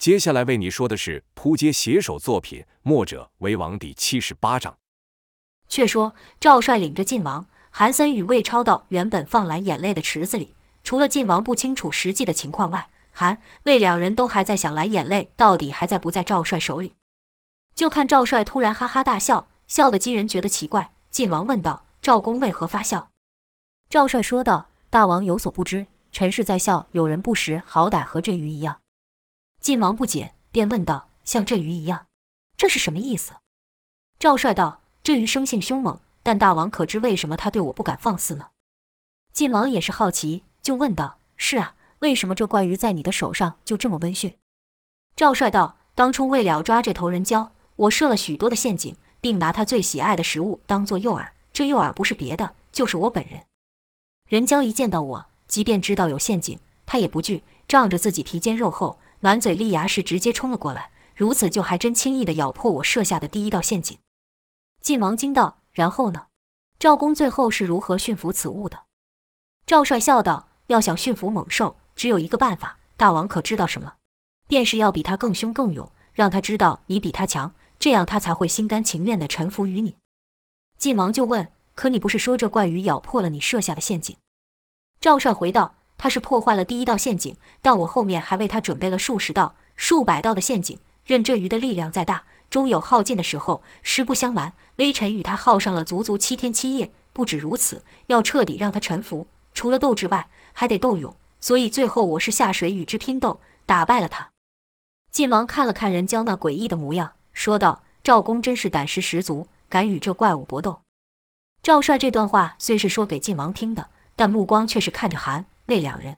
接下来为你说的是扑街写手作品《墨者为王》第七十八章。却说赵帅领着晋王、韩森与魏超到原本放蓝眼泪的池子里，除了晋王不清楚实际的情况外，韩魏两人都还在想蓝眼泪到底还在不在赵帅手里。就看赵帅突然哈哈大笑，笑得几人觉得奇怪。晋王问道：“赵公为何发笑？”赵帅说道：“大王有所不知，臣是在笑有人不识好歹，和这鱼一样。”晋王不解，便问道：“像这鱼一样，这是什么意思？”赵帅道：“这鱼生性凶猛，但大王可知为什么他对我不敢放肆呢？”晋王也是好奇，就问道：“是啊，为什么这怪鱼在你的手上就这么温驯？”赵帅道：“当初为了抓这头人蛟，我设了许多的陷阱，并拿他最喜爱的食物当做诱饵。这诱饵不是别的，就是我本人。人蛟一见到我，即便知道有陷阱，他也不惧，仗着自己皮坚肉厚。”满嘴利牙是直接冲了过来，如此就还真轻易地咬破我设下的第一道陷阱。晋王惊道：“然后呢？赵公最后是如何驯服此物的？”赵帅笑道：“要想驯服猛兽，只有一个办法。大王可知道什么？便是要比他更凶更勇，让他知道你比他强，这样他才会心甘情愿地臣服于你。”晋王就问：“可你不是说这怪鱼咬破了你设下的陷阱？”赵帅回道。他是破坏了第一道陷阱，但我后面还为他准备了数十道、数百道的陷阱。任这鱼的力量再大，终有耗尽的时候。实不相瞒，微臣与他耗上了足足七天七夜。不止如此，要彻底让他臣服，除了斗志外，还得斗勇。所以最后我是下水与之拼斗，打败了他。晋王看了看人蛟那诡异的模样，说道：“赵公真是胆识十足，敢与这怪物搏斗。”赵帅这段话虽是说给晋王听的，但目光却是看着韩。那两人，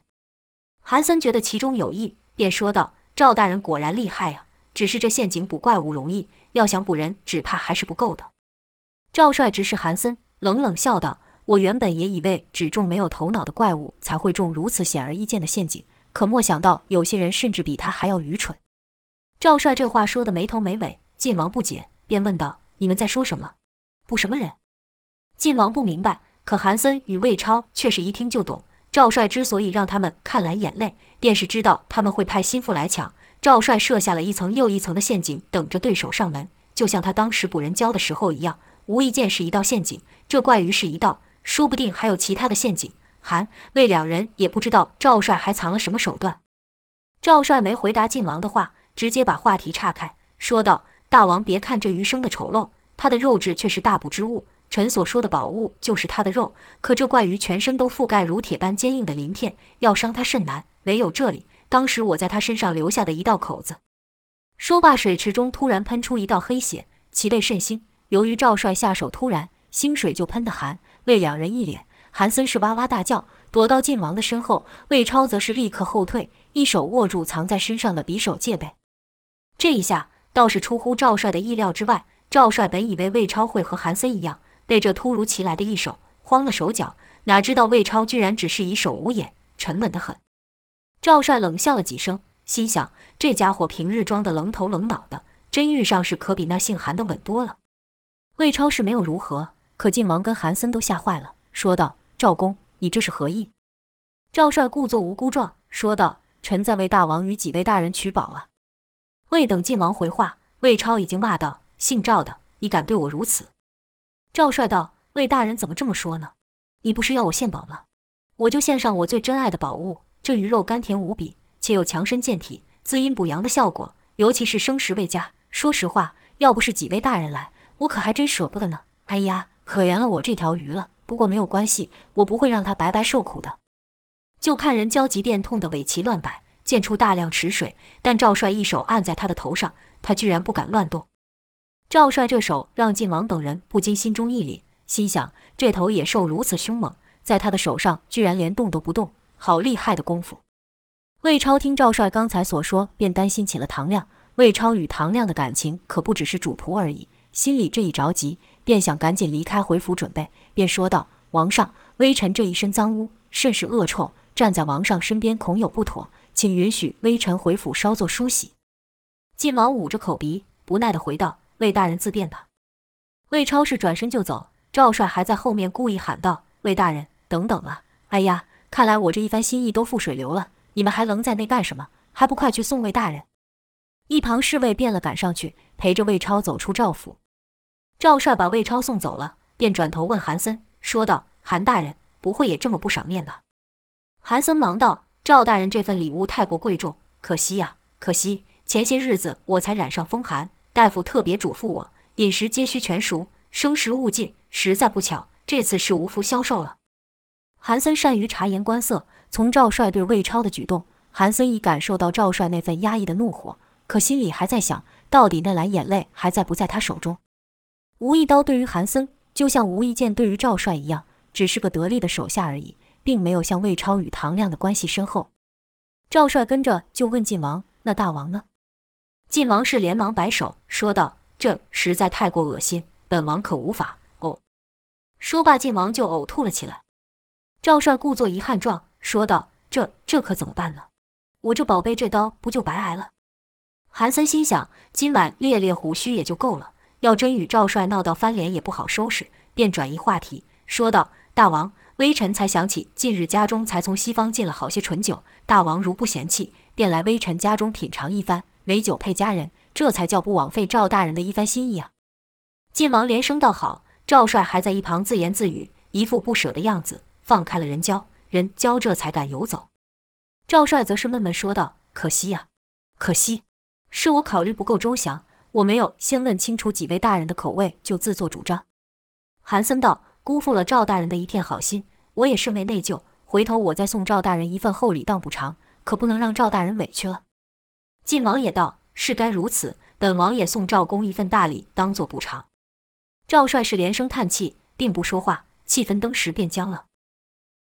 韩森觉得其中有意，便说道：“赵大人果然厉害啊！只是这陷阱捕怪物容易，要想捕人，只怕还是不够的。”赵帅直视韩森，冷冷笑道：“我原本也以为只中没有头脑的怪物才会中如此显而易见的陷阱，可没想到有些人甚至比他还要愚蠢。”赵帅这话说得没头没尾，晋王不解，便问道：“你们在说什么？捕什么人？”晋王不明白，可韩森与魏超却是一听就懂。赵帅之所以让他们看蓝眼泪，便是知道他们会派心腹来抢。赵帅设下了一层又一层的陷阱，等着对手上门，就像他当时捕人蛟的时候一样。无意间是一道陷阱，这怪鱼是一道，说不定还有其他的陷阱。韩魏两人也不知道赵帅还藏了什么手段。赵帅没回答晋王的话，直接把话题岔开，说道：“大王别看这鱼生的丑陋，它的肉质却是大补之物。”臣所说的宝物就是他的肉，可这怪鱼全身都覆盖如铁般坚硬的鳞片，要伤他甚难。唯有这里，当时我在他身上留下的一道口子。说罢，水池中突然喷出一道黑血，其类甚腥。由于赵帅下手突然，腥水就喷得寒魏两人一脸。韩森是哇哇大叫，躲到晋王的身后；魏超则是立刻后退，一手握住藏在身上的匕首戒备。这一下倒是出乎赵帅的意料之外。赵帅本以为魏超会和韩森一样。被这突如其来的一手慌了手脚，哪知道魏超居然只是一手捂眼，沉稳得很。赵帅冷笑了几声，心想：这家伙平日装的愣头愣脑的，真遇上是可比那姓韩的稳多了。魏超是没有如何，可晋王跟韩森都吓坏了，说道：“赵公，你这是何意？”赵帅故作无辜状，说道：“臣在为大王与几位大人取宝啊。”未等晋王回话，魏超已经骂道：“姓赵的，你敢对我如此？”赵帅道：“魏大人怎么这么说呢？你不是要我献宝吗？我就献上我最珍爱的宝物。这鱼肉甘甜无比，且有强身健体、滋阴补阳的效果，尤其是生食未佳。说实话，要不是几位大人来，我可还真舍不得呢。哎呀，可怜了我这条鱼了。不过没有关系，我不会让它白白受苦的。”就看人焦急便痛得尾鳍乱摆，溅出大量池水，但赵帅一手按在他的头上，他居然不敢乱动。赵帅这手让晋王等人不禁心中一凛，心想：这头野兽如此凶猛，在他的手上居然连动都不动，好厉害的功夫！魏超听赵帅刚才所说，便担心起了唐亮。魏超与唐亮的感情可不只是主仆而已，心里这一着急，便想赶紧离开回府准备，便说道：“王上，微臣这一身脏污，甚是恶臭，站在王上身边恐有不妥，请允许微臣回府稍作梳洗。”晋王捂着口鼻，不耐地回道。魏大人自便吧。魏超是转身就走，赵帅还在后面故意喊道：“魏大人，等等啊！哎呀，看来我这一番心意都付水流了，你们还愣在那干什么？还不快去送魏大人！”一旁侍卫变了赶上去，陪着魏超走出赵府。赵帅把魏超送走了，便转头问韩森，说道：“韩大人，不会也这么不赏面吧？”韩森忙道：“赵大人这份礼物太过贵重，可惜呀，可惜。前些日子我才染上风寒，大夫特别嘱咐我，饮食皆需全熟，生食勿进。实在不巧，这次是无福消受了。”韩森善于察言观色，从赵帅对魏超的举动，韩森已感受到赵帅那份压抑的怒火。可心里还在想，到底那蓝眼泪还在不在他手中？吴一刀对于韩森，就像吴一剑对于赵帅一样，只是个得力的手下而已，并没有像魏超与唐亮的关系深厚。赵帅跟着就问晋王：“那大王呢？”晋王氏连忙摆手说道：“这实在太过恶心，本王可无法。”哦，说罢，晋王就呕吐了起来。赵帅故作遗憾状说道：“这这可怎么办呢？我这宝贝这刀不就白挨了？”韩森心想，今晚猎猎虎须也就够了，要真与赵帅闹到翻脸也不好收拾，便转移话题，说道：“大王，微臣才想起近日家中才从西方进了好些醇酒，大王如不嫌弃，便来微臣家中品尝一番，美酒配佳人，这才叫不枉费赵大人的一番心意啊。”晋王连声道：“好。”赵帅还在一旁自言自语，一副不舍的样子，放开了人交，人交这才敢游走。赵帅则是闷闷说道：“可惜呀，可惜。”是我考虑不够周详，我没有先问清楚几位大人的口味就自作主张。韩森道：“辜负了赵大人的一片好心，我也甚为内疚。回头我再送赵大人一份厚礼当补偿，可不能让赵大人委屈了。”晋王也道：“是该如此，本王也送赵公一份大礼当做补偿。”赵帅是连声叹气，并不说话，气氛登时变僵了。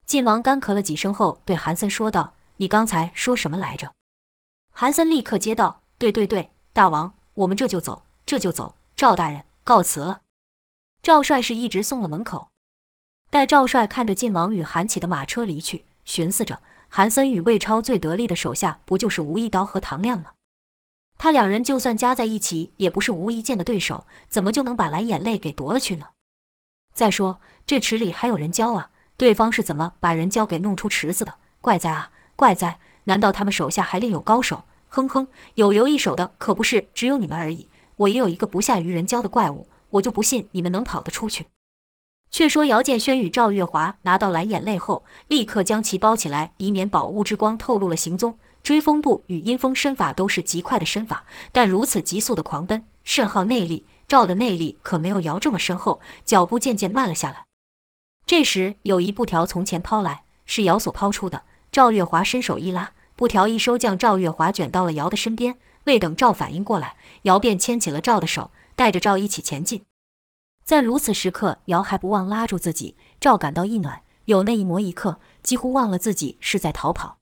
晋王干咳了几声后，对韩森说道：“你刚才说什么来着？”韩森立刻接道。对对对，大王，我们这就走，这就走。赵大人，告辞了。赵帅是一直送了门口。待赵帅看着晋王与韩起的马车离去，寻思着韩森与魏超最得力的手下，不就是吴一刀和唐亮吗？他两人就算加在一起，也不是吴一剑的对手，怎么就能把蓝眼泪给夺了去呢？再说这池里还有人教啊，对方是怎么把人胶给弄出池子的？怪哉啊，怪哉！难道他们手下还另有高手？哼哼，有留一手的可不是只有你们而已。我也有一个不下于人教的怪物，我就不信你们能跑得出去。却说姚建轩与赵月华拿到蓝眼泪后，立刻将其包起来，以免宝物之光透露了行踪。追风步与阴风身法都是极快的身法，但如此急速的狂奔，甚耗内力。赵的内力可没有姚这么深厚，脚步渐渐慢了下来。这时有一布条从前抛来，是姚所抛出的。赵月华伸手一拉。布条一收，将赵月华卷到了姚的身边。未等赵反应过来，姚便牵起了赵的手，带着赵一起前进。在如此时刻，姚还不忘拉住自己。赵感到一暖，有那一模一刻，几乎忘了自己是在逃跑。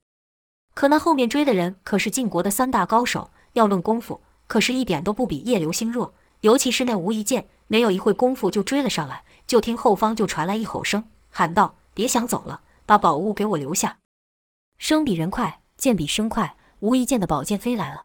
可那后面追的人可是晋国的三大高手，要论功夫，可是一点都不比叶流星弱。尤其是那无一剑，没有一会功夫就追了上来。就听后方就传来一吼声，喊道：“别想走了，把宝物给我留下！”声比人快。剑比声快，无一剑的宝剑飞来了。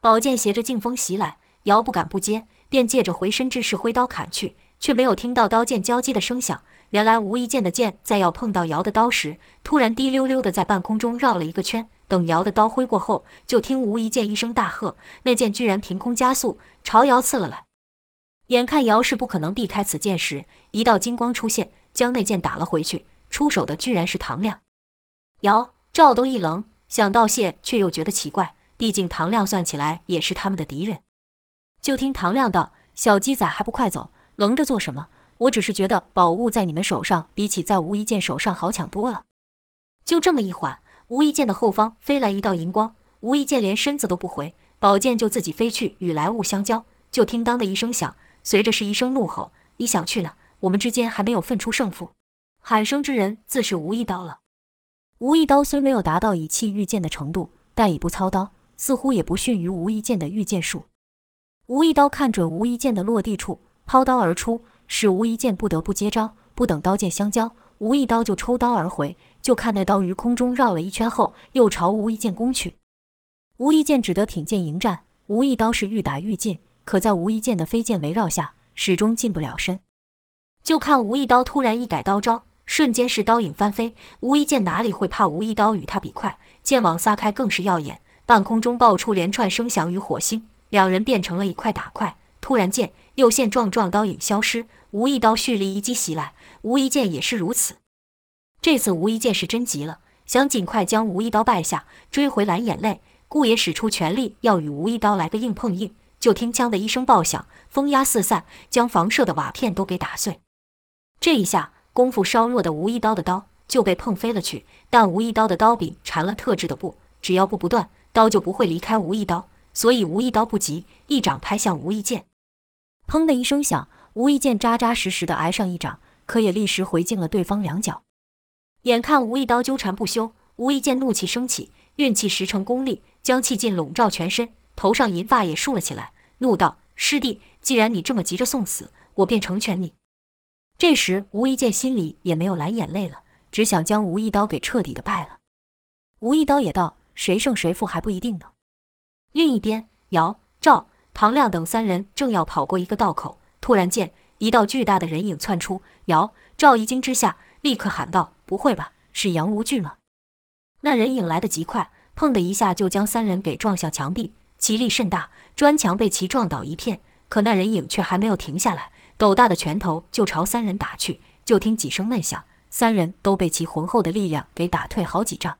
宝剑携着劲风袭来，姚不敢不接，便借着回身之势挥刀砍去，却没有听到刀剑交击的声响。原来吴一剑的剑在要碰到姚的刀时，突然滴溜溜的在半空中绕了一个圈。等姚的刀挥过后，就听吴一剑一声大喝，那剑居然凭空加速朝姚刺了来。眼看姚是不可能避开此剑时，一道金光出现，将那剑打了回去。出手的居然是唐亮。姚、赵都一愣。想道谢，却又觉得奇怪。毕竟唐亮算起来也是他们的敌人。就听唐亮道：“小鸡仔还不快走，愣着做什么？我只是觉得宝物在你们手上，比起在吴一剑手上好抢多了。”就这么一缓，吴一剑的后方飞来一道银光，吴一剑连身子都不回，宝剑就自己飞去与来物相交。就听当的一声响，随着是一声怒吼：“你想去哪？我们之间还没有分出胜负。”喊声之人自是吴一刀了。吴一刀虽没有达到以气御剑的程度，但已不操刀，似乎也不逊于吴一剑的御剑术。吴一刀看准吴一剑的落地处，抛刀而出，使吴一剑不得不接招。不等刀剑相交，吴一刀就抽刀而回。就看那刀于空中绕了一圈后，又朝吴一剑攻去。吴一剑只得挺剑迎战。吴一刀是愈打愈近，可在吴一剑的飞剑围绕下，始终近不了身。就看吴一刀突然一改刀招。瞬间是刀影翻飞，吴一剑哪里会怕吴一刀与他比快？剑网撒开更是耀眼，半空中爆出连串声响与火星，两人变成了一块打块。突然间，又现状状刀影消失，无一刀蓄力一击袭来，无一剑也是如此。这次无一剑是真急了，想尽快将无一刀败下，追回蓝眼泪，故也使出全力要与无一刀来个硬碰硬。就听“锵”的一声爆响，风压四散，将房舍的瓦片都给打碎。这一下，功夫稍弱的无一刀的刀就被碰飞了去。但无一刀的刀柄缠了特制的布，只要布不断，刀就不会离开无一刀。所以无一刀不急，一掌拍向无一剑。砰的一声响，无一剑扎扎实实的挨上一掌，可也立时回敬了对方两脚。眼看无一刀纠缠不休，无一剑怒气升起，运气十成功力，将气劲笼罩全身，头上银发也竖了起来。怒道：“师弟，既然你这么急着送死，我便成全你。”这时，无一剑心里也没有蓝眼泪了，只想将无一刀给彻底的败了。无一刀也道：“谁胜谁负还不一定呢。”另一边，姚、赵、唐亮等三人正要跑过一个道口，突然间，一道巨大的人影窜出。姚、赵一惊之下，立刻喊道：“不会吧，是杨无惧吗？”那人影来得极快，砰的一下就将三人给撞向墙壁。其力甚大，砖墙被其撞倒一片。可那人影却还没有停下来，斗大的拳头就朝三人打去。就听几声闷响，三人都被其浑厚的力量给打退好几丈。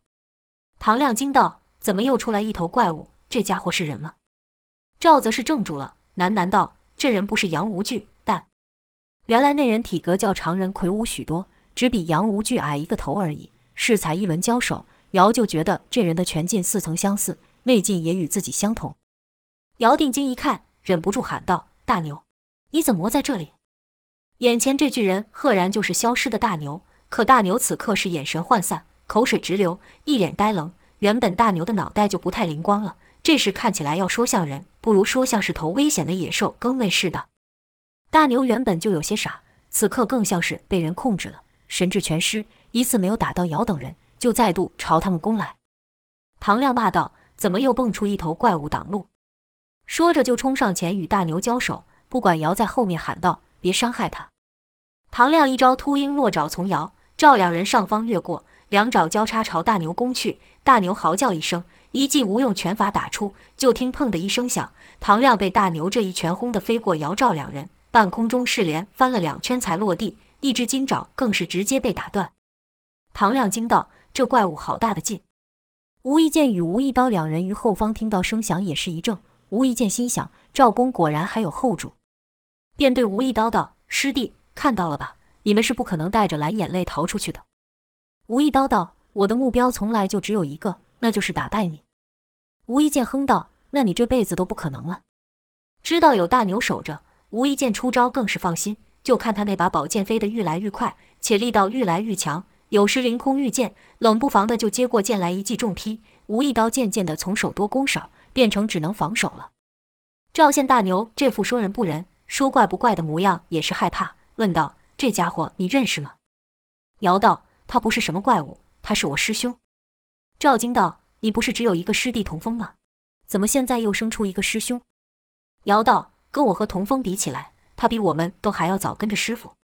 唐亮惊道：“怎么又出来一头怪物？这家伙是人吗？”赵则是怔住了，喃喃道：“这人不是杨无惧，但……原来那人体格较常人魁梧许多，只比杨无惧矮一个头而已。适才一轮交手，姚就觉得这人的拳劲似曾相似。”内劲也与自己相同，姚定睛一看，忍不住喊道：“大牛，你怎么在这里？”眼前这巨人赫然就是消失的大牛，可大牛此刻是眼神涣散，口水直流，一脸呆愣。原本大牛的脑袋就不太灵光了，这时看起来要说像人，不如说像是头危险的野兽更为是的。大牛原本就有些傻，此刻更像是被人控制了，神智全失，一次没有打到姚等人，就再度朝他们攻来。唐亮骂道。怎么又蹦出一头怪物挡路？说着就冲上前与大牛交手，不管姚在后面喊道：“别伤害他！”唐亮一招秃鹰落爪，从姚、照两人上方掠过，两爪交叉朝大牛攻去。大牛嚎叫一声，一记无用拳法打出，就听“砰”的一声响，唐亮被大牛这一拳轰得飞过姚、赵两人，半空中是连翻了两圈才落地，一只金爪更是直接被打断。唐亮惊道：“这怪物好大的劲！”无一剑与无一刀两人于后方听到声响，也是一怔。无一剑心想：赵公果然还有后主，便对无一刀道：“师弟，看到了吧？你们是不可能带着蓝眼泪逃出去的。”无一刀道：“我的目标从来就只有一个，那就是打败你。”无一剑哼道：“那你这辈子都不可能了。”知道有大牛守着，无一剑出招更是放心。就看他那把宝剑飞得愈来愈快，且力道愈来愈强。有时凌空遇剑，冷不防的就接过剑来一记重劈。无一刀渐渐的从手多攻少，变成只能防守了。赵县大牛这副说人不人、说怪不怪的模样，也是害怕，问道：“这家伙你认识吗？”姚道：“他不是什么怪物，他是我师兄。”赵惊道：“你不是只有一个师弟童风吗？怎么现在又生出一个师兄？”姚道：“跟我和童风比起来，他比我们都还要早跟着师傅。”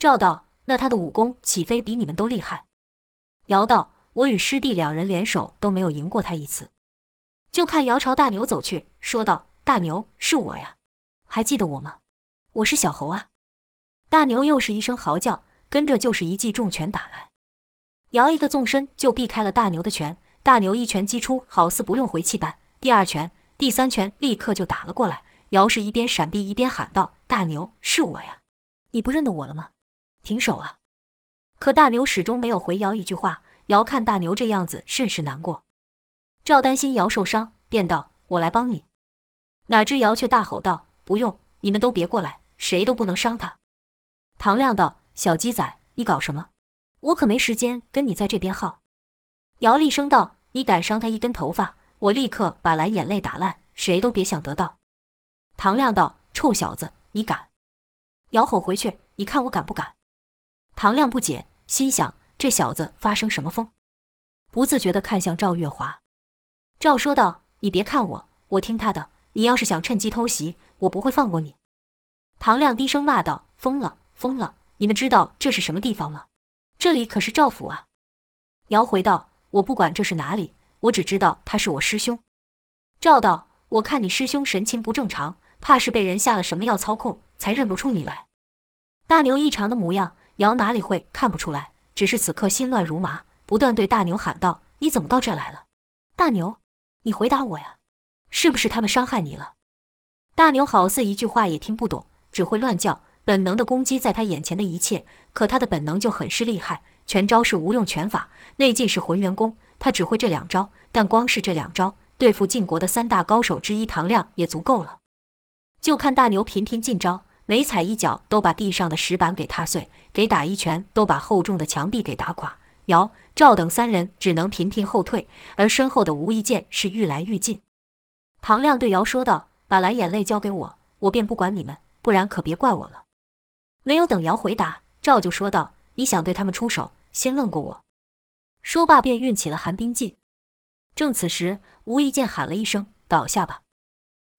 赵道。那他的武功岂非比你们都厉害？姚道：“我与师弟两人联手都没有赢过他一次。”就看姚朝大牛走去，说道：“大牛，是我呀，还记得我吗？我是小猴啊。”大牛又是一声嚎叫，跟着就是一记重拳打来。姚一个纵身就避开了大牛的拳，大牛一拳击出，好似不用回气般。第二拳、第三拳立刻就打了过来。姚是一边闪避一边喊道：“大牛，是我呀，你不认得我了吗？”停手啊！可大牛始终没有回姚一句话。姚看大牛这样子，甚是难过。赵担心姚受伤，便道：“我来帮你。”哪知姚却大吼道：“不用，你们都别过来，谁都不能伤他。”唐亮道：“小鸡仔，你搞什么？我可没时间跟你在这边耗。”姚厉声道：“你敢伤他一根头发，我立刻把蓝眼泪打烂，谁都别想得到。”唐亮道：“臭小子，你敢！”姚吼回去：“你看我敢不敢？”唐亮不解，心想这小子发生什么疯，不自觉地看向赵月华。赵说道：“你别看我，我听他的。你要是想趁机偷袭，我不会放过你。”唐亮低声骂道：“疯了，疯了！你们知道这是什么地方吗？这里可是赵府啊！”姚回道：“我不管这是哪里，我只知道他是我师兄。”赵道：“我看你师兄神情不正常，怕是被人下了什么药操控，才认不出你来。”大牛异常的模样，姚哪里会看不出来？只是此刻心乱如麻，不断对大牛喊道：“你怎么到这来了？大牛，你回答我呀！是不是他们伤害你了？”大牛好似一句话也听不懂，只会乱叫。本能的攻击在他眼前的一切，可他的本能就很是厉害。全招是无用拳法，内劲是浑元功，他只会这两招，但光是这两招对付晋国的三大高手之一唐亮也足够了。就看大牛频频进招，每踩一脚都把地上的石板给踏碎，给打一拳都把厚重的墙壁给打垮。姚、赵等三人只能频频后退，而身后的无意剑是愈来愈近。唐亮对姚说道：“把蓝眼泪交给我，我便不管你们，不然可别怪我了。”没有等姚回答，赵就说道：“你想对他们出手，先问过我。”说罢便运起了寒冰劲。正此时，无意剑喊了一声：“倒下吧！”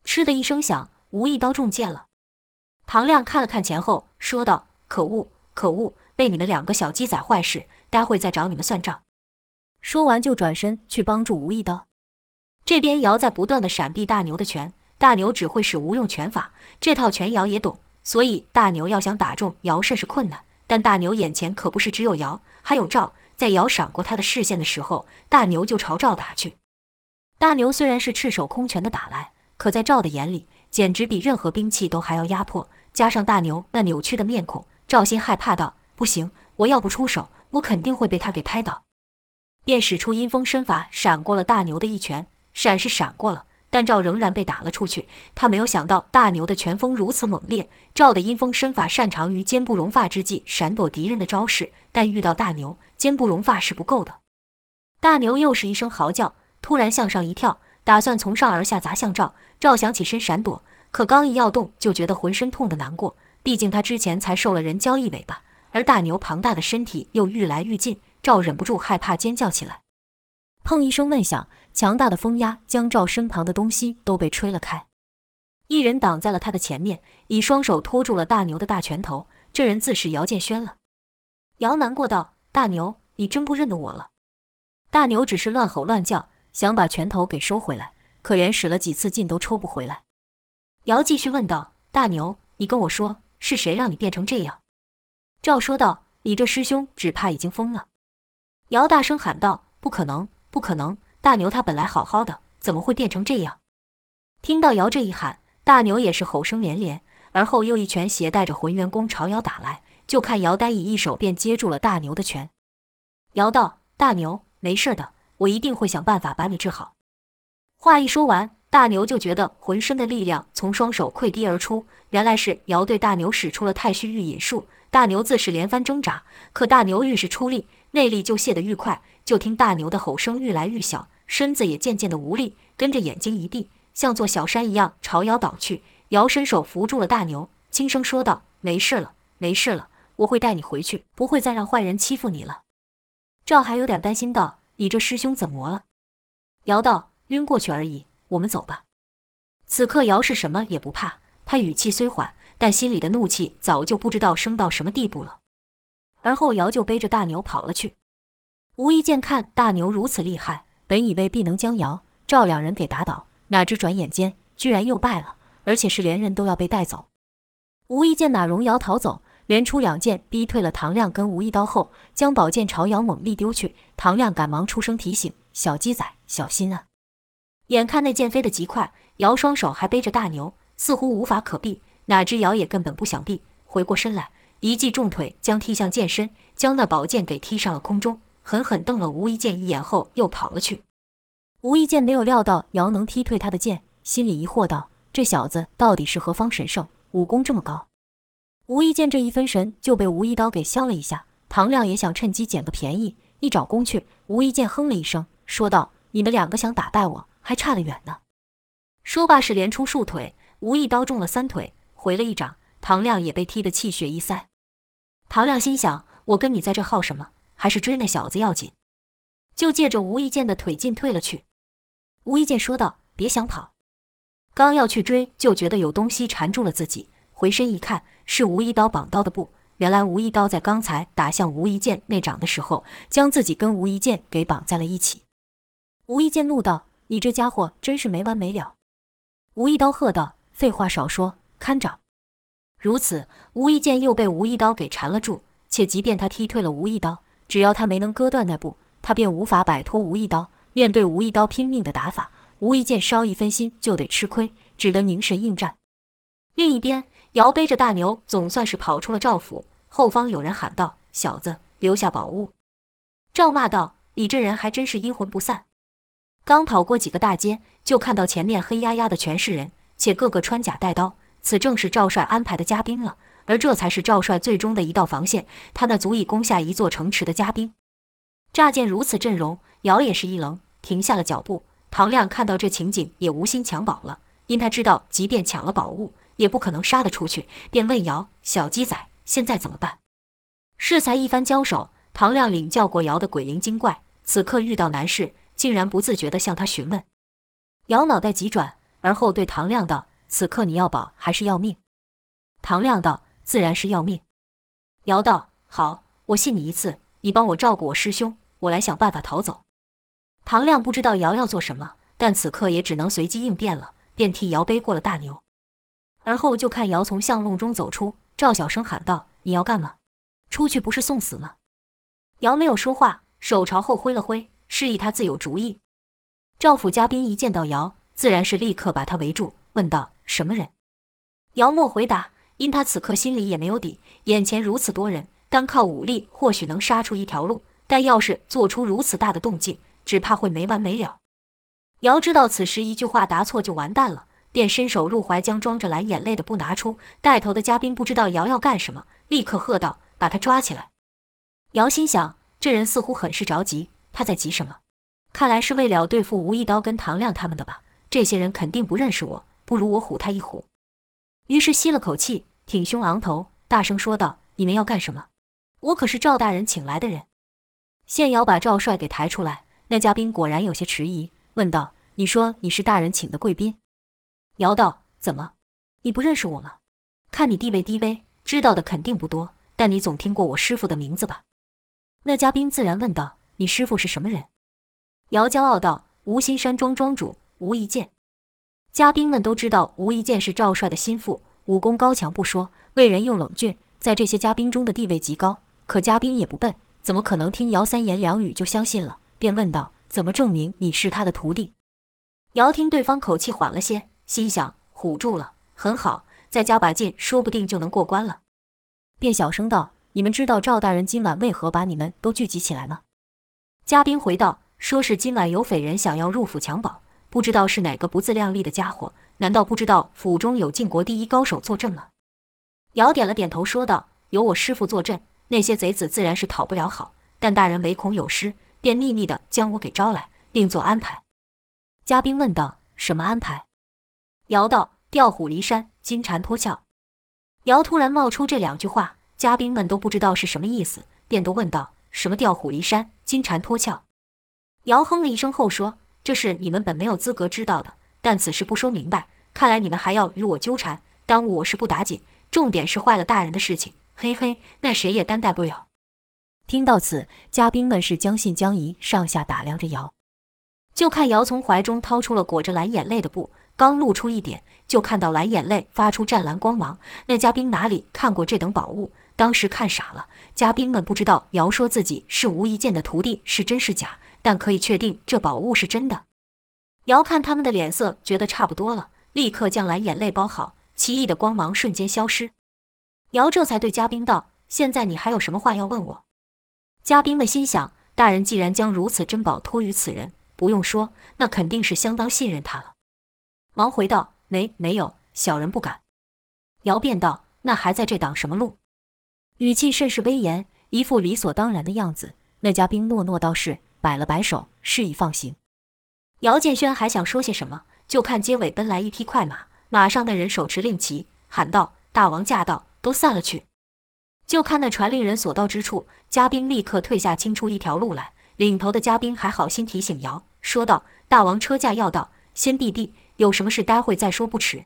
嗤的一声响，无意刀中箭了。唐亮看了看前后，说道：“可恶，可恶，被你们两个小鸡仔坏事，待会再找你们算账。”说完就转身去帮助无意刀。这边姚在不断的闪避大牛的拳，大牛只会使无用拳法，这套拳姚也懂。所以大牛要想打中姚甚是困难，但大牛眼前可不是只有姚，还有赵。在姚闪过他的视线的时候，大牛就朝赵打去。大牛虽然是赤手空拳的打来，可在赵的眼里，简直比任何兵器都还要压迫。加上大牛那扭曲的面孔，赵鑫害怕道：“不行，我要不出手，我肯定会被他给拍倒。”便使出阴风身法，闪过了大牛的一拳。闪是闪过了。但赵仍然被打了出去。他没有想到大牛的拳风如此猛烈。赵的阴风身法擅长于肩不容发之际闪躲敌人的招式，但遇到大牛，肩不容发是不够的。大牛又是一声嚎叫，突然向上一跳，打算从上而下砸向赵。赵想起身闪躲，可刚一要动，就觉得浑身痛得难过。毕竟他之前才受了人交一尾巴，而大牛庞大的身体又愈来愈近，赵忍不住害怕尖叫起来。砰一声闷响。强大的风压将赵身旁的东西都被吹了开，一人挡在了他的前面，以双手托住了大牛的大拳头。这人自是姚建轩了。姚难过道：“大牛，你真不认得我了？”大牛只是乱吼乱叫，想把拳头给收回来，可连使了几次劲都抽不回来。姚继续问道：“大牛，你跟我说，是谁让你变成这样？”赵说道：“你这师兄只怕已经疯了。”姚大声喊道：“不可能，不可能！”大牛他本来好好的，怎么会变成这样？听到姚这一喊，大牛也是吼声连连，而后又一拳携带着浑元功朝姚打来。就看姚单以一手便接住了大牛的拳。姚道：“大牛，没事的，我一定会想办法把你治好。”话一说完，大牛就觉得浑身的力量从双手溃堤而出，原来是姚对大牛使出了太虚御引术。大牛自是连番挣扎，可大牛愈是出力，内力就泄得愈快。就听大牛的吼声愈来愈小，身子也渐渐的无力，跟着眼睛一闭，像座小山一样朝姚倒去。姚伸手扶住了大牛，轻声说道：“没事了，没事了，我会带你回去，不会再让坏人欺负你了。”赵还有点担心道：“你这师兄怎么了？”姚道：“晕过去而已，我们走吧。”此刻姚是什么也不怕，他语气虽缓，但心里的怒气早就不知道升到什么地步了。而后姚就背着大牛跑了去。无意间看大牛如此厉害，本以为必能将姚、赵两人给打倒，哪知转眼间居然又败了，而且是连人都要被带走。无意间哪容姚逃走，连出两剑逼退了唐亮跟无意刀后，将宝剑朝姚猛力丢去。唐亮赶忙出声提醒：“小鸡仔，小心啊！”眼看那剑飞得极快，姚双手还背着大牛，似乎无法可避，哪知姚也根本不想避，回过身来，一记重腿将踢向剑身，将那宝剑给踢上了空中。狠狠瞪了无意剑一眼后，又跑了去。无意剑没有料到姚能踢退他的剑，心里疑惑道：“这小子到底是何方神圣，武功这么高？”无意剑这一分神，就被无意刀给削了一下。唐亮也想趁机捡个便宜，一爪攻去。无意剑哼了一声，说道：“你们两个想打败我，还差得远呢。”说罢是连出数腿，无意刀中了三腿，回了一掌。唐亮也被踢得气血一塞。唐亮心想：“我跟你在这耗什么？”还是追那小子要紧，就借着无意剑的腿进退了去。无意剑说道：“别想跑。”刚要去追，就觉得有东西缠住了自己。回身一看，是无意刀绑刀的布。原来无意刀在刚才打向无意剑那掌的时候，将自己跟无意剑给绑在了一起。吴一剑怒道：“你这家伙真是没完没了！”吴一刀喝道：“废话少说，看掌！”如此，吴一剑又被吴一刀给缠了住。且即便他踢退了吴一刀，只要他没能割断那布，他便无法摆脱吴一刀。面对吴一刀拼命的打法，吴一剑稍一分心就得吃亏，只得凝神应战。另一边，姚背着大牛，总算是跑出了赵府。后方有人喊道：“小子，留下宝物！”赵骂道：“你这人还真是阴魂不散。”刚跑过几个大街，就看到前面黑压压的全是人，且个个穿甲带刀。此正是赵帅安排的嘉宾了，而这才是赵帅最终的一道防线，他那足以攻下一座城池的嘉宾。乍见如此阵容，姚也是一愣，停下了脚步。唐亮看到这情景，也无心抢宝了，因他知道，即便抢了宝物，也不可能杀得出去，便问姚：“小鸡仔，现在怎么办？”适才一番交手，唐亮领教过姚的鬼灵精怪，此刻遇到难事，竟然不自觉地向他询问。姚脑袋急转，而后对唐亮道。此刻你要宝还是要命？唐亮道：“自然是要命。”姚道：“好，我信你一次，你帮我照顾我师兄，我来想办法逃走。”唐亮不知道姚要做什么，但此刻也只能随机应变了，便替姚背过了大牛。而后就看姚从巷弄中走出，赵小声喊道：“你要干嘛？出去不是送死吗？”姚没有说话，手朝后挥了挥，示意他自有主意。赵府嘉宾一见到姚，自然是立刻把他围住，问道。什么人？姚默回答，因他此刻心里也没有底。眼前如此多人，单靠武力或许能杀出一条路，但要是做出如此大的动静，只怕会没完没了。姚知道此时一句话答错就完蛋了，便伸手入怀，将装着蓝眼泪的布拿出。带头的嘉宾不知道姚要干什么，立刻喝道：“把他抓起来！”姚心想，这人似乎很是着急，他在急什么？看来是为了对付吴一刀跟唐亮他们的吧？这些人肯定不认识我。不如我唬他一唬，于是吸了口气，挺胸昂头，大声说道：“你们要干什么？我可是赵大人请来的人。”县姚把赵帅给抬出来，那嘉宾果然有些迟疑，问道：“你说你是大人请的贵宾？”姚道：“怎么，你不认识我吗？看你地位低微，知道的肯定不多，但你总听过我师傅的名字吧？”那嘉宾自然问道：“你师傅是什么人？”姚骄傲道：“无心山庄庄主吴一剑。”嘉宾们都知道吴一剑是赵帅的心腹，武功高强不说，为人又冷峻，在这些嘉宾中的地位极高。可嘉宾也不笨，怎么可能听姚三言两语就相信了？便问道：“怎么证明你是他的徒弟？”姚听对方口气缓了些，心想：唬住了，很好，再加把劲，说不定就能过关了。便小声道：“你们知道赵大人今晚为何把你们都聚集起来吗？”嘉宾回道：“说是今晚有匪人想要入府抢宝。”不知道是哪个不自量力的家伙？难道不知道府中有晋国第一高手坐镇吗？姚点了点头，说道：“有我师父坐镇，那些贼子自然是讨不了好。但大人唯恐有失，便秘密地将我给招来，另做安排。”嘉宾问道：“什么安排？”姚道：“调虎离山，金蝉脱壳。”姚突然冒出这两句话，嘉宾们都不知道是什么意思，便都问道：“什么调虎离山，金蝉脱壳？”姚哼了一声后说。这是你们本没有资格知道的，但此事不说明白，看来你们还要与我纠缠，耽误我是不打紧。重点是坏了大人的事情，嘿嘿，那谁也担待不了。听到此，嘉宾们是将信将疑，上下打量着姚。就看姚从怀中掏出了裹着蓝眼泪的布，刚露出一点，就看到蓝眼泪发出湛蓝光芒。那嘉宾哪里看过这等宝物，当时看傻了。嘉宾们不知道姚说自己是吴一剑的徒弟是真是假。但可以确定，这宝物是真的。姚看他们的脸色，觉得差不多了，立刻将蓝眼泪包好，奇异的光芒瞬间消失。姚这才对嘉宾道：“现在你还有什么话要问我？”嘉宾们心想：大人既然将如此珍宝托于此人，不用说，那肯定是相当信任他了。忙回道：“没，没有，小人不敢。”姚便道：“那还在这挡什么路？”语气甚是威严，一副理所当然的样子。那嘉宾诺诺道：“是。”摆了摆手，示意放行。姚建轩还想说些什么，就看街尾奔来一匹快马，马上的人手持令旗，喊道：“大王驾到，都散了去！”就看那传令人所到之处，嘉宾立刻退下，清出一条路来。领头的嘉宾还好心提醒姚，说道：“大王车驾要到，先避避，有什么事待会再说不迟。”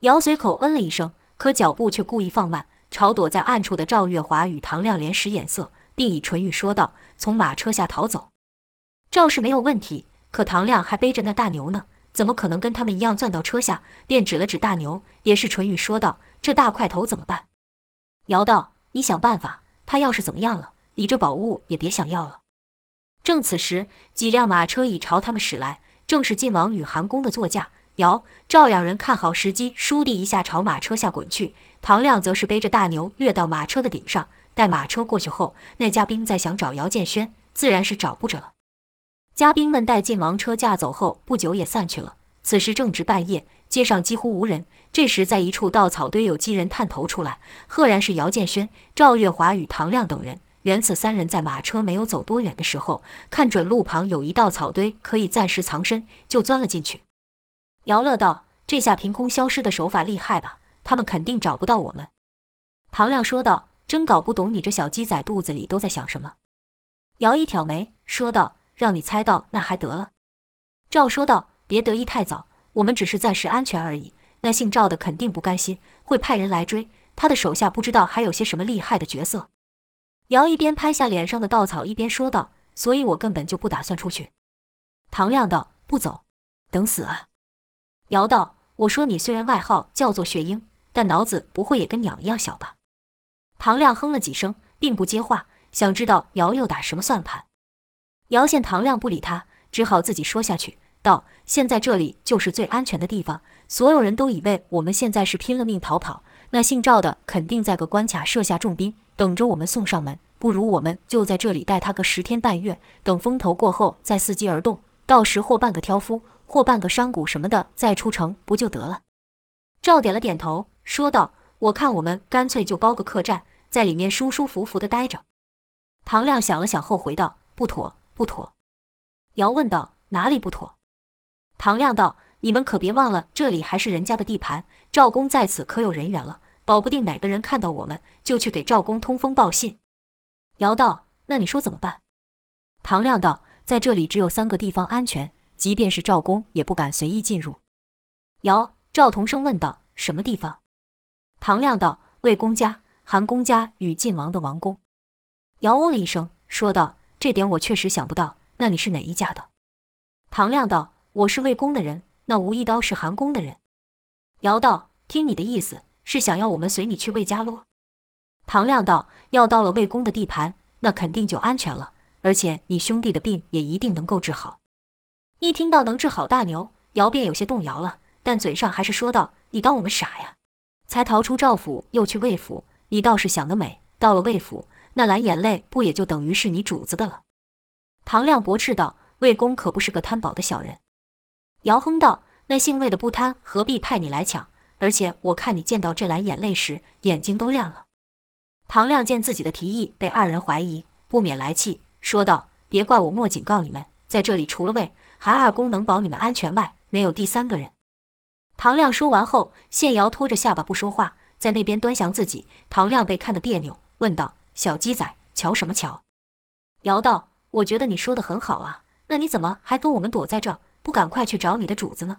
姚随口嗯了一声，可脚步却故意放慢，朝躲在暗处的赵月华与唐亮连使眼色。并以唇语说道：“从马车下逃走，赵氏没有问题。可唐亮还背着那大牛呢，怎么可能跟他们一样钻到车下？便指了指大牛，也是唇语说道：“这大块头怎么办？”姚道：“你想办法。他要是怎么样了，你这宝物也别想要了。”正此时，几辆马车已朝他们驶来，正是晋王与韩公的座驾。姚、赵两人看好时机，倏地一下朝马车下滚去。唐亮则是背着大牛跃到马车的顶上。待马车过去后，那家兵再想找姚建轩，自然是找不着了。嘉宾们带晋王车驾走后，不久也散去了。此时正值半夜，街上几乎无人。这时，在一处稻草堆，有几人探头出来，赫然是姚建轩、赵月华与唐亮等人。原此三人在马车没有走多远的时候，看准路旁有一稻草堆可以暂时藏身，就钻了进去。姚乐道：“这下凭空消失的手法厉害吧？他们肯定找不到我们。”唐亮说道。真搞不懂你这小鸡仔肚子里都在想什么。姚一挑眉说道：“让你猜到那还得了。”赵说道：“别得意太早，我们只是暂时安全而已。那姓赵的肯定不甘心，会派人来追。他的手下不知道还有些什么厉害的角色。”姚一边拍下脸上的稻草，一边说道：“所以我根本就不打算出去。”唐亮道：“不走，等死啊！”姚道：“我说你虽然外号叫做血鹰，但脑子不会也跟鸟一样小吧？”唐亮哼了几声，并不接话，想知道姚又打什么算盘。姚见唐亮不理他，只好自己说下去，道：“现在这里就是最安全的地方，所有人都以为我们现在是拼了命逃跑。那姓赵的肯定在个关卡设下重兵，等着我们送上门。不如我们就在这里待他个十天半月，等风头过后再伺机而动。到时或半个挑夫，或半个商贾什么的，再出城不就得了？”赵点了点头，说道：“我看我们干脆就包个客栈。”在里面舒舒服服的待着。唐亮想了想后回道：“不妥，不妥。”姚问道：“哪里不妥？”唐亮道：“你们可别忘了，这里还是人家的地盘，赵公在此可有人缘了，保不定哪个人看到我们就去给赵公通风报信。”姚道：“那你说怎么办？”唐亮道：“在这里只有三个地方安全，即便是赵公也不敢随意进入。”姚、赵同声问道：“什么地方？”唐亮道：“魏公家。”韩公家与晋王的王宫，姚哦了一声，说道：“这点我确实想不到。那你是哪一家的？”唐亮道：“我是魏公的人，那吴一刀是韩公的人。”姚道：“听你的意思，是想要我们随你去魏家喽？”唐亮道：“要到了魏公的地盘，那肯定就安全了，而且你兄弟的病也一定能够治好。”一听到能治好大牛，姚便有些动摇了，但嘴上还是说道：“你当我们傻呀？才逃出赵府，又去魏府。”你倒是想得美！到了魏府，那蓝眼泪不也就等于是你主子的了？唐亮驳斥道：“魏公可不是个贪宝的小人。”姚哼道：“那姓魏的不贪，何必派你来抢？而且我看你见到这蓝眼泪时，眼睛都亮了。”唐亮见自己的提议被二人怀疑，不免来气，说道：“别怪我莫警告你们，在这里除了魏、韩二公能保你们安全外，没有第三个人。”唐亮说完后，谢瑶拖着下巴不说话。在那边端详自己，唐亮被看得别扭，问道：“小鸡仔，瞧什么瞧？”姚道：“我觉得你说的很好啊，那你怎么还跟我们躲在这儿，不赶快去找你的主子呢？”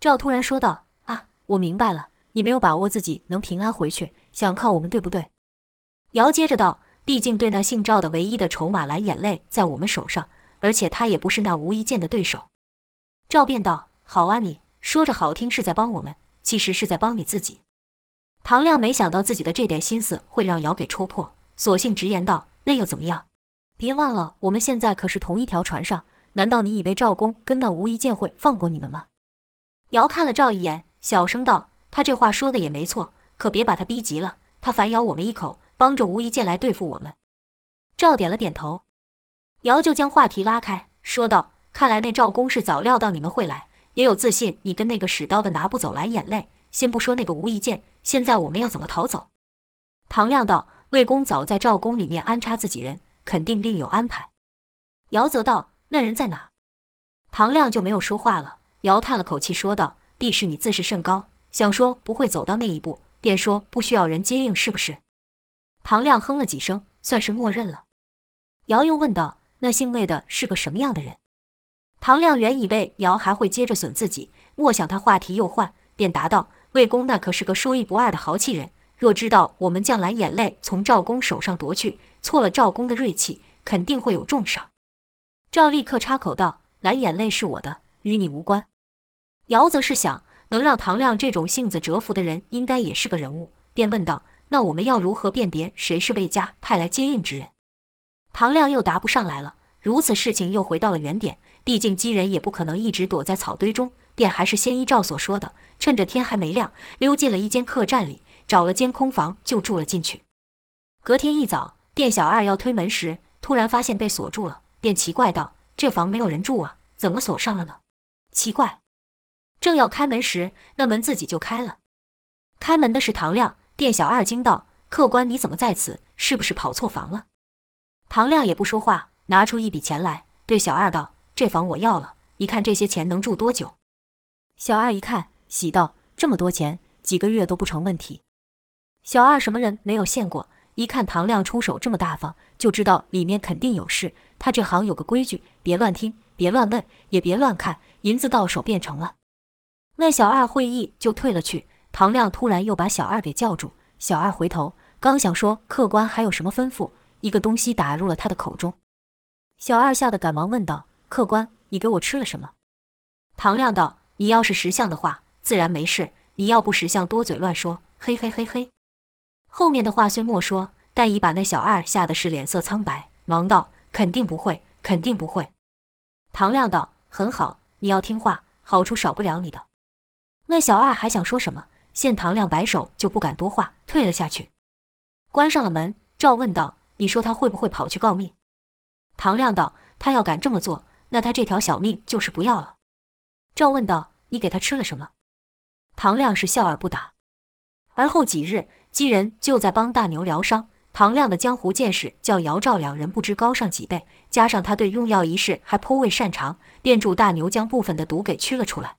赵突然说道：“啊，我明白了，你没有把握自己能平安回去，想靠我们，对不对？”姚接着道：“毕竟对那姓赵的唯一的筹码蓝眼泪在我们手上，而且他也不是那吴一剑的对手。”赵便道：“好啊，你说着好听是在帮我们，其实是在帮你自己。”唐亮没想到自己的这点心思会让姚给戳破，索性直言道：“那又怎么样？别忘了，我们现在可是同一条船上。难道你以为赵公跟那吴一剑会放过你们吗？”姚看了赵一眼，小声道：“他这话说的也没错，可别把他逼急了，他反咬我们一口，帮着吴一剑来对付我们。”赵点了点头，姚就将话题拉开，说道：“看来那赵公是早料到你们会来，也有自信你跟那个使刀的拿不走蓝眼泪。先不说那个吴一剑。”现在我们要怎么逃走？唐亮道：“魏公早在赵宫里面安插自己人，肯定另有安排。”姚则道：“那人在哪？”唐亮就没有说话了。姚叹了口气说道：“必是你自视甚高，想说不会走到那一步，便说不需要人接应，是不是？”唐亮哼了几声，算是默认了。姚又问道：“那姓魏的是个什么样的人？”唐亮原以为姚还会接着损自己，莫想他话题又换，便答道。魏公那可是个说一不二的豪气人，若知道我们将蓝眼泪从赵公手上夺去，挫了赵公的锐气，肯定会有重赏。赵立刻插口道：“蓝眼泪是我的，与你无关。姚则是想，能让唐亮这种性子折服的人，应该也是个人物，便问道：“那我们要如何辨别谁是魏家派来接应之人？”唐亮又答不上来了。如此事情又回到了原点，毕竟姬人也不可能一直躲在草堆中，便还是先依赵所说的，趁着天还没亮，溜进了一间客栈里，找了间空房就住了进去。隔天一早，店小二要推门时，突然发现被锁住了，便奇怪道：“这房没有人住啊，怎么锁上了呢？”奇怪，正要开门时，那门自己就开了。开门的是唐亮，店小二惊道：“客官，你怎么在此？是不是跑错房了？”唐亮也不说话。拿出一笔钱来，对小二道：“这房我要了，一看这些钱能住多久？”小二一看，喜道：“这么多钱，几个月都不成问题。”小二什么人没有见过，一看唐亮出手这么大方，就知道里面肯定有事。他这行有个规矩，别乱听，别乱问，也别乱看，银子到手便成了。那小二会意，就退了去。唐亮突然又把小二给叫住，小二回头，刚想说客官还有什么吩咐，一个东西打入了他的口中。小二吓得赶忙问道：“客官，你给我吃了什么？”唐亮道：“你要是识相的话，自然没事；你要不识相，多嘴乱说，嘿嘿嘿嘿。”后面的话虽莫说，但已把那小二吓得是脸色苍白，忙道：“肯定不会，肯定不会。”唐亮道：“很好，你要听话，好处少不了你的。”那小二还想说什么，见唐亮摆手，就不敢多话，退了下去，关上了门。赵问道：“你说他会不会跑去告密？”唐亮道：“他要敢这么做，那他这条小命就是不要了。”赵问道：“你给他吃了什么？”唐亮是笑而不答。而后几日，姬人就在帮大牛疗伤。唐亮的江湖见识较姚赵两人不知高上几倍，加上他对用药一事还颇为擅长，便助大牛将部分的毒给驱了出来。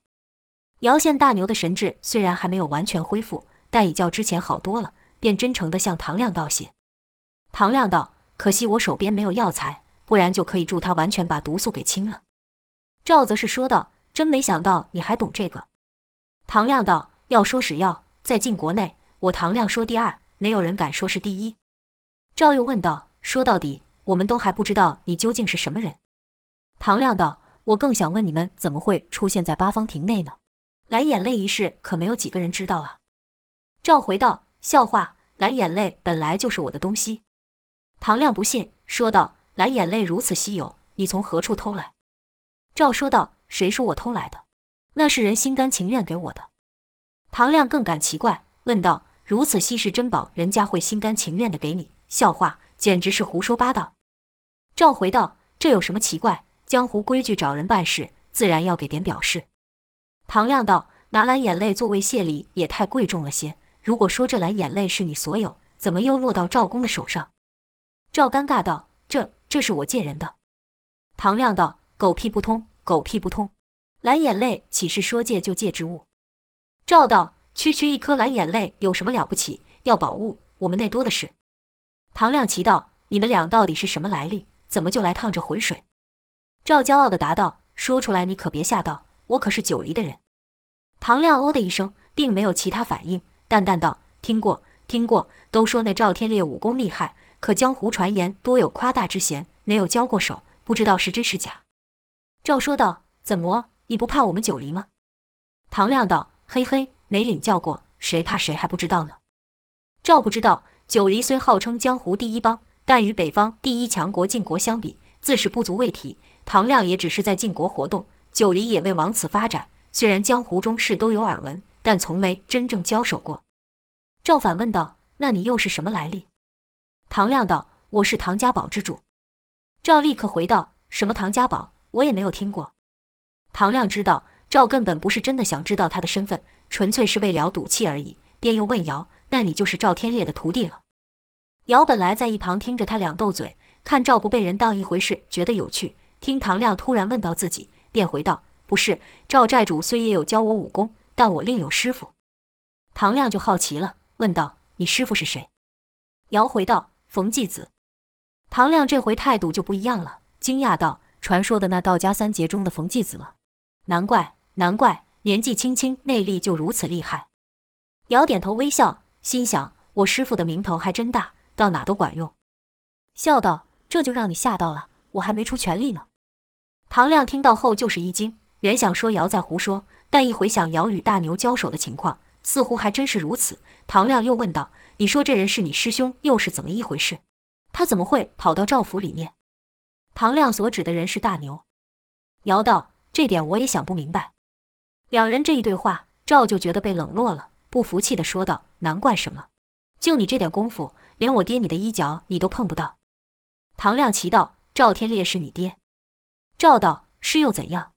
姚县大牛的神智虽然还没有完全恢复，但已较之前好多了，便真诚地向唐亮道谢。唐亮道：“可惜我手边没有药材。”不然就可以助他完全把毒素给清了。赵则是说道：“真没想到你还懂这个。”唐亮道：“要说使药，在晋国内，我唐亮说第二，没有人敢说是第一。”赵又问道：“说到底，我们都还不知道你究竟是什么人。”唐亮道：“我更想问你们，怎么会出现在八方亭内呢？蓝眼泪一事，可没有几个人知道啊。”赵回道：“笑话，蓝眼泪本来就是我的东西。”唐亮不信，说道。蓝眼泪如此稀有，你从何处偷来？赵说道：“谁说我偷来的？那是人心甘情愿给我的。”唐亮更感奇怪，问道：“如此稀世珍宝，人家会心甘情愿的给你？笑话，简直是胡说八道。”赵回道：“这有什么奇怪？江湖规矩，找人办事，自然要给点表示。”唐亮道：“拿蓝眼泪作为谢礼，也太贵重了些。如果说这蓝眼泪是你所有，怎么又落到赵公的手上？”赵尴尬道：“这……”这是我借人的。唐亮道：“狗屁不通，狗屁不通！蓝眼泪岂是说借就借之物？”赵道：“区区一颗蓝眼泪有什么了不起？要宝物，我们那多的是。”唐亮奇道：“你们俩到底是什么来历？怎么就来趟这浑水？”赵骄傲地答道：“说出来你可别吓到，我可是九黎的人。”唐亮哦的一声，并没有其他反应，淡淡道：“听过，听过，都说那赵天烈武功厉害。”可江湖传言多有夸大之嫌，没有交过手，不知道是真是假。赵说道：“怎么，你不怕我们九黎吗？”唐亮道：“嘿嘿，没领教过，谁怕谁还不知道呢。”赵不知道，九黎虽号称江湖第一帮，但与北方第一强国晋国相比，自是不足为提。唐亮也只是在晋国活动，九黎也未往此发展。虽然江湖中事都有耳闻，但从没真正交手过。赵反问道：“那你又是什么来历？”唐亮道：“我是唐家堡之主。”赵立刻回道：“什么唐家堡？我也没有听过。”唐亮知道赵根本不是真的想知道他的身份，纯粹是为了赌气而已，便又问姚：“那你就是赵天烈的徒弟了？”姚本来在一旁听着他俩斗嘴，看赵不被人当一回事，觉得有趣。听唐亮突然问到自己，便回道：“不是，赵寨主虽也有教我武功，但我另有师傅。”唐亮就好奇了，问道：“你师傅是谁？”姚回道。冯继子，唐亮这回态度就不一样了，惊讶道：“传说的那道家三杰中的冯继子了？难怪，难怪，年纪轻轻内力就如此厉害。”姚点头微笑，心想：“我师傅的名头还真大，到哪都管用。”笑道：“这就让你吓到了，我还没出全力呢。”唐亮听到后就是一惊，原想说姚在胡说，但一回想姚与大牛交手的情况，似乎还真是如此。唐亮又问道：“你说这人是你师兄，又是怎么一回事？他怎么会跑到赵府里面？”唐亮所指的人是大牛。姚道：“这点我也想不明白。”两人这一对话，赵就觉得被冷落了，不服气地说道：“难怪什么？就你这点功夫，连我爹你的衣角你都碰不到。”唐亮奇道：“赵天烈是你爹？”赵道：“是又怎样？”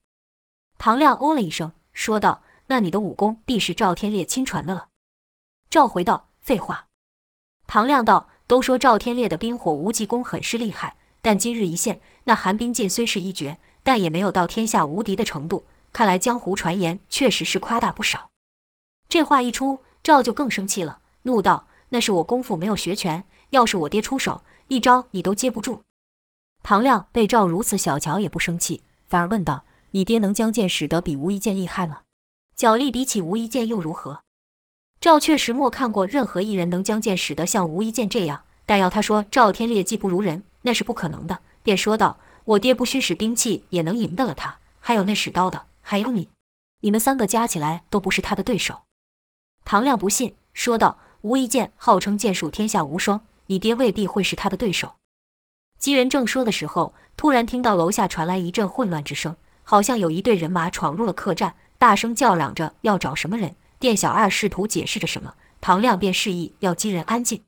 唐亮哦了一声，说道：“那你的武功必是赵天烈亲传的了。”赵回道：“废话。”唐亮道：“都说赵天烈的冰火无极功很是厉害，但今日一现，那寒冰剑虽是一绝，但也没有到天下无敌的程度。看来江湖传言确实是夸大不少。”这话一出，赵就更生气了，怒道：“那是我功夫没有学全，要是我爹出手，一招你都接不住。”唐亮被赵如此小瞧，也不生气，反而问道：“你爹能将剑使得比无一剑厉害吗？脚力比起无一剑又如何？”赵确实没看过任何一人能将剑使得像无一剑这样，但要他说赵天烈技不如人，那是不可能的，便说道：“我爹不需使兵器也能赢得了他，还有那使刀的，还有你，你们三个加起来都不是他的对手。”唐亮不信，说道：“无一剑号称剑术天下无双，你爹未必会是他的对手。”几人正说的时候，突然听到楼下传来一阵混乱之声，好像有一队人马闯入了客栈，大声叫嚷着要找什么人。店小二试图解释着什么，唐亮便示意要几人安静。